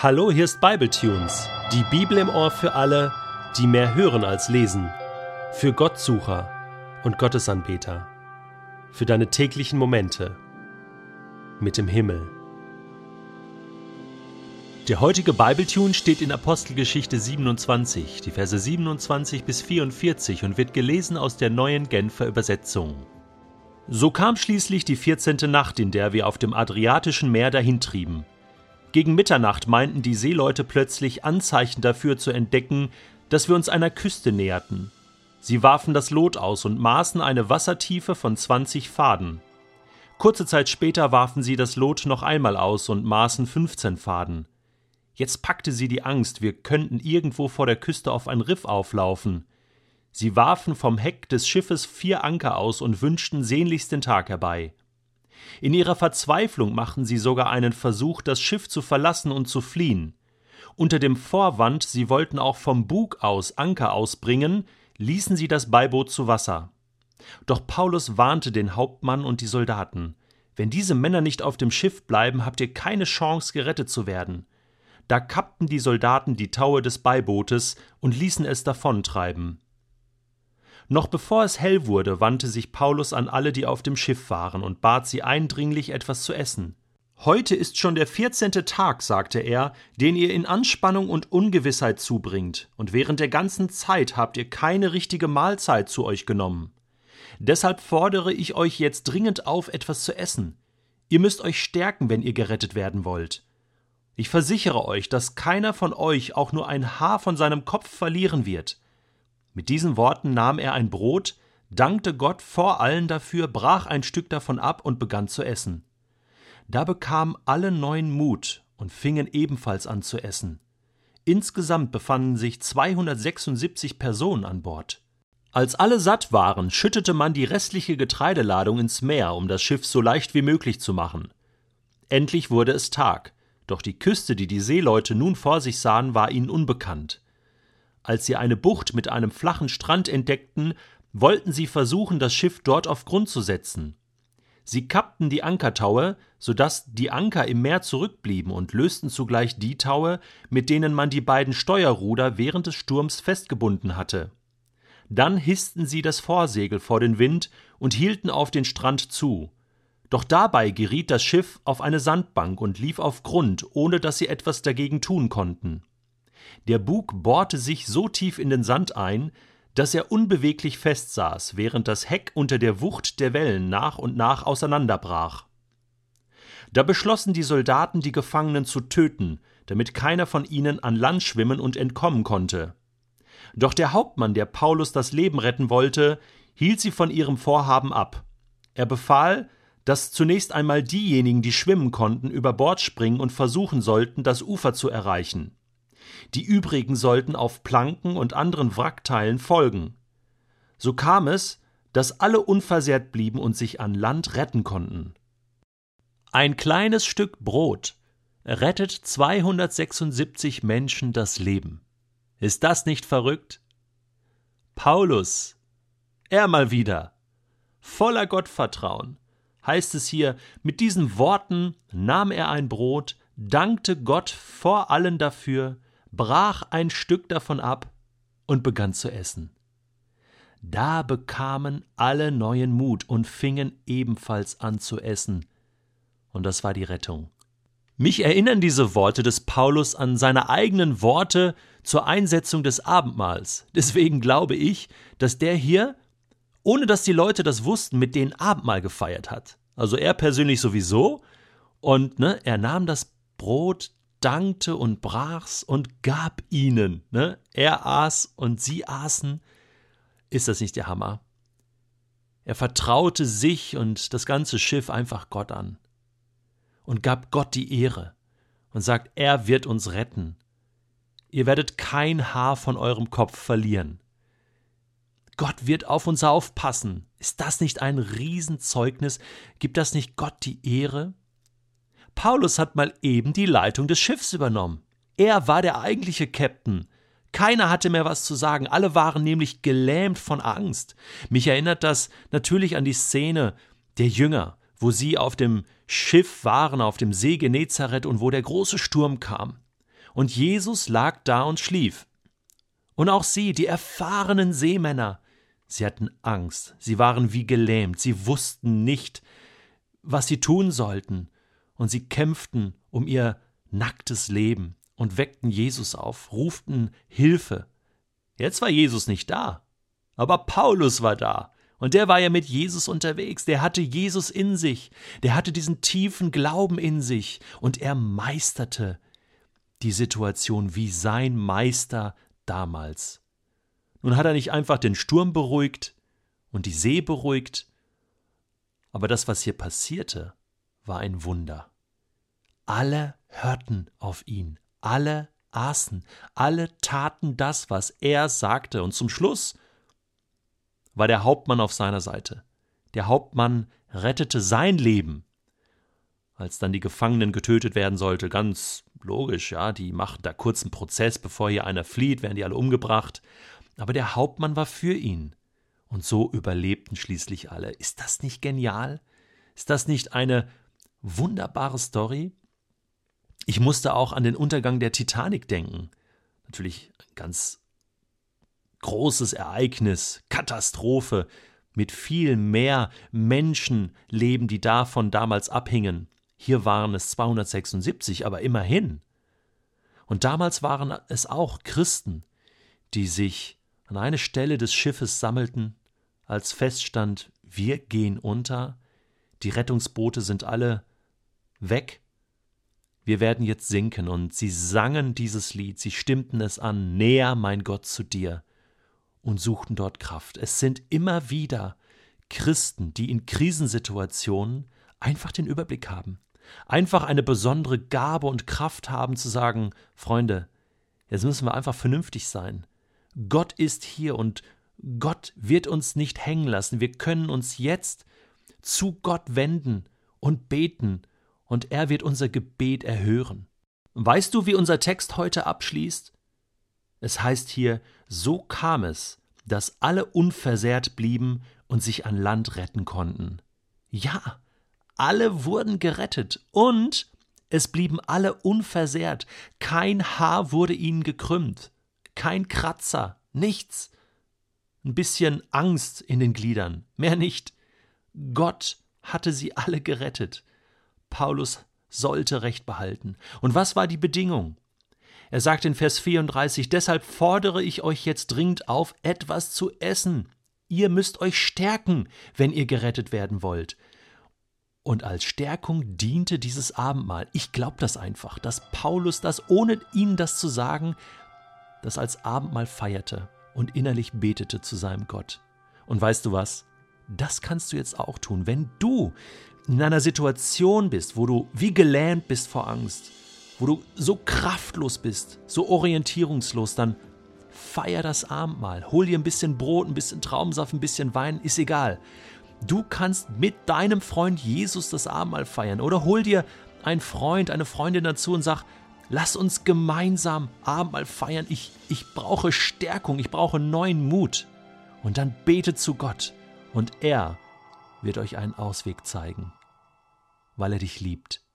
Hallo, hier ist Bibletunes, die Bibel im Ohr für alle, die mehr hören als lesen, für Gottsucher und Gottesanbeter, für deine täglichen Momente mit dem Himmel. Der heutige Bibletune steht in Apostelgeschichte 27, die Verse 27 bis 44 und wird gelesen aus der neuen Genfer Übersetzung. So kam schließlich die 14. Nacht, in der wir auf dem Adriatischen Meer dahintrieben. Gegen Mitternacht meinten die Seeleute plötzlich Anzeichen dafür zu entdecken, dass wir uns einer Küste näherten. Sie warfen das Lot aus und maßen eine Wassertiefe von 20 Faden. Kurze Zeit später warfen sie das Lot noch einmal aus und maßen 15 Faden. Jetzt packte sie die Angst, wir könnten irgendwo vor der Küste auf ein Riff auflaufen. Sie warfen vom Heck des Schiffes vier Anker aus und wünschten sehnlichst den Tag herbei. In ihrer Verzweiflung machten sie sogar einen Versuch, das Schiff zu verlassen und zu fliehen. Unter dem Vorwand, sie wollten auch vom Bug aus Anker ausbringen, ließen sie das Beiboot zu Wasser. Doch Paulus warnte den Hauptmann und die Soldaten Wenn diese Männer nicht auf dem Schiff bleiben, habt ihr keine Chance, gerettet zu werden. Da kappten die Soldaten die Taue des Beibootes und ließen es davontreiben. Noch bevor es hell wurde, wandte sich Paulus an alle, die auf dem Schiff waren, und bat sie eindringlich etwas zu essen. Heute ist schon der vierzehnte Tag, sagte er, den ihr in Anspannung und Ungewissheit zubringt, und während der ganzen Zeit habt ihr keine richtige Mahlzeit zu euch genommen. Deshalb fordere ich euch jetzt dringend auf, etwas zu essen. Ihr müsst euch stärken, wenn ihr gerettet werden wollt. Ich versichere euch, dass keiner von euch auch nur ein Haar von seinem Kopf verlieren wird. Mit diesen Worten nahm er ein Brot, dankte Gott vor allen dafür, brach ein Stück davon ab und begann zu essen. Da bekamen alle neuen Mut und fingen ebenfalls an zu essen. Insgesamt befanden sich 276 Personen an Bord. Als alle satt waren, schüttete man die restliche Getreideladung ins Meer, um das Schiff so leicht wie möglich zu machen. Endlich wurde es Tag, doch die Küste, die die Seeleute nun vor sich sahen, war ihnen unbekannt. Als sie eine Bucht mit einem flachen Strand entdeckten, wollten sie versuchen, das Schiff dort auf Grund zu setzen. Sie kappten die Ankertaue, so dass die Anker im Meer zurückblieben und lösten zugleich die Taue, mit denen man die beiden Steuerruder während des Sturms festgebunden hatte. Dann hissten sie das Vorsegel vor den Wind und hielten auf den Strand zu. Doch dabei geriet das Schiff auf eine Sandbank und lief auf Grund, ohne dass sie etwas dagegen tun konnten. Der Bug bohrte sich so tief in den Sand ein, dass er unbeweglich festsaß, während das Heck unter der Wucht der Wellen nach und nach auseinanderbrach. Da beschlossen die Soldaten, die Gefangenen zu töten, damit keiner von ihnen an Land schwimmen und entkommen konnte. Doch der Hauptmann, der Paulus das Leben retten wollte, hielt sie von ihrem Vorhaben ab. Er befahl, dass zunächst einmal diejenigen, die schwimmen konnten, über Bord springen und versuchen sollten, das Ufer zu erreichen. Die übrigen sollten auf Planken und anderen Wrackteilen folgen. So kam es, dass alle unversehrt blieben und sich an Land retten konnten. Ein kleines Stück Brot rettet 276 Menschen das Leben. Ist das nicht verrückt? Paulus, er mal wieder, voller Gottvertrauen, heißt es hier, mit diesen Worten nahm er ein Brot, dankte Gott vor allen dafür, brach ein Stück davon ab und begann zu essen. Da bekamen alle neuen Mut und fingen ebenfalls an zu essen. Und das war die Rettung. Mich erinnern diese Worte des Paulus an seine eigenen Worte zur Einsetzung des Abendmahls. Deswegen glaube ich, dass der hier, ohne dass die Leute das wussten, mit denen Abendmahl gefeiert hat. Also er persönlich sowieso. Und ne, er nahm das Brot, dankte und brach's und gab ihnen. Ne? Er aß und sie aßen. Ist das nicht der Hammer? Er vertraute sich und das ganze Schiff einfach Gott an und gab Gott die Ehre und sagt, er wird uns retten. Ihr werdet kein Haar von eurem Kopf verlieren. Gott wird auf uns aufpassen. Ist das nicht ein Riesenzeugnis? Gibt das nicht Gott die Ehre? Paulus hat mal eben die Leitung des Schiffs übernommen. Er war der eigentliche Captain. Keiner hatte mehr was zu sagen, alle waren nämlich gelähmt von Angst. Mich erinnert das natürlich an die Szene der Jünger, wo sie auf dem Schiff waren, auf dem See Genezareth und wo der große Sturm kam. und Jesus lag da und schlief. Und auch sie, die erfahrenen Seemänner, sie hatten Angst, sie waren wie gelähmt, sie wussten nicht, was sie tun sollten, und sie kämpften um ihr nacktes Leben und weckten Jesus auf, ruften Hilfe. Jetzt war Jesus nicht da, aber Paulus war da, und der war ja mit Jesus unterwegs, der hatte Jesus in sich, der hatte diesen tiefen Glauben in sich, und er meisterte die Situation wie sein Meister damals. Nun hat er nicht einfach den Sturm beruhigt und die See beruhigt, aber das, was hier passierte, war ein Wunder. Alle hörten auf ihn, alle aßen, alle taten das, was er sagte, und zum Schluss war der Hauptmann auf seiner Seite. Der Hauptmann rettete sein Leben. Als dann die Gefangenen getötet werden sollte, ganz logisch, ja, die machten da kurzen Prozess, bevor hier einer flieht, werden die alle umgebracht. Aber der Hauptmann war für ihn. Und so überlebten schließlich alle. Ist das nicht genial? Ist das nicht eine wunderbare Story? Ich musste auch an den Untergang der Titanic denken. Natürlich ein ganz großes Ereignis, Katastrophe, mit viel mehr Menschenleben, die davon damals abhingen. Hier waren es 276, aber immerhin. Und damals waren es auch Christen, die sich an eine Stelle des Schiffes sammelten, als feststand, wir gehen unter, die Rettungsboote sind alle weg, wir werden jetzt sinken. Und sie sangen dieses Lied, sie stimmten es an, näher, mein Gott, zu dir und suchten dort Kraft. Es sind immer wieder Christen, die in Krisensituationen einfach den Überblick haben, einfach eine besondere Gabe und Kraft haben zu sagen, Freunde, jetzt müssen wir einfach vernünftig sein. Gott ist hier und Gott wird uns nicht hängen lassen. Wir können uns jetzt zu Gott wenden und beten und er wird unser Gebet erhören. Weißt du, wie unser Text heute abschließt? Es heißt hier, so kam es, dass alle unversehrt blieben und sich an Land retten konnten. Ja, alle wurden gerettet und es blieben alle unversehrt, kein Haar wurde ihnen gekrümmt, kein Kratzer, nichts. Ein bisschen Angst in den Gliedern, mehr nicht. Gott hatte sie alle gerettet. Paulus sollte Recht behalten. Und was war die Bedingung? Er sagt in Vers 34, deshalb fordere ich euch jetzt dringend auf, etwas zu essen. Ihr müsst euch stärken, wenn ihr gerettet werden wollt. Und als Stärkung diente dieses Abendmahl. Ich glaube das einfach, dass Paulus das, ohne ihnen das zu sagen, das als Abendmahl feierte und innerlich betete zu seinem Gott. Und weißt du was? Das kannst du jetzt auch tun, wenn du in einer Situation bist, wo du wie gelähmt bist vor Angst, wo du so kraftlos bist, so orientierungslos, dann feier das Abendmahl. Hol dir ein bisschen Brot, ein bisschen Traumsaft, ein bisschen Wein, ist egal. Du kannst mit deinem Freund Jesus das Abendmahl feiern oder hol dir einen Freund, eine Freundin dazu und sag, lass uns gemeinsam Abendmahl feiern. Ich, ich brauche Stärkung, ich brauche neuen Mut. Und dann bete zu Gott und er wird euch einen Ausweg zeigen weil er dich liebt.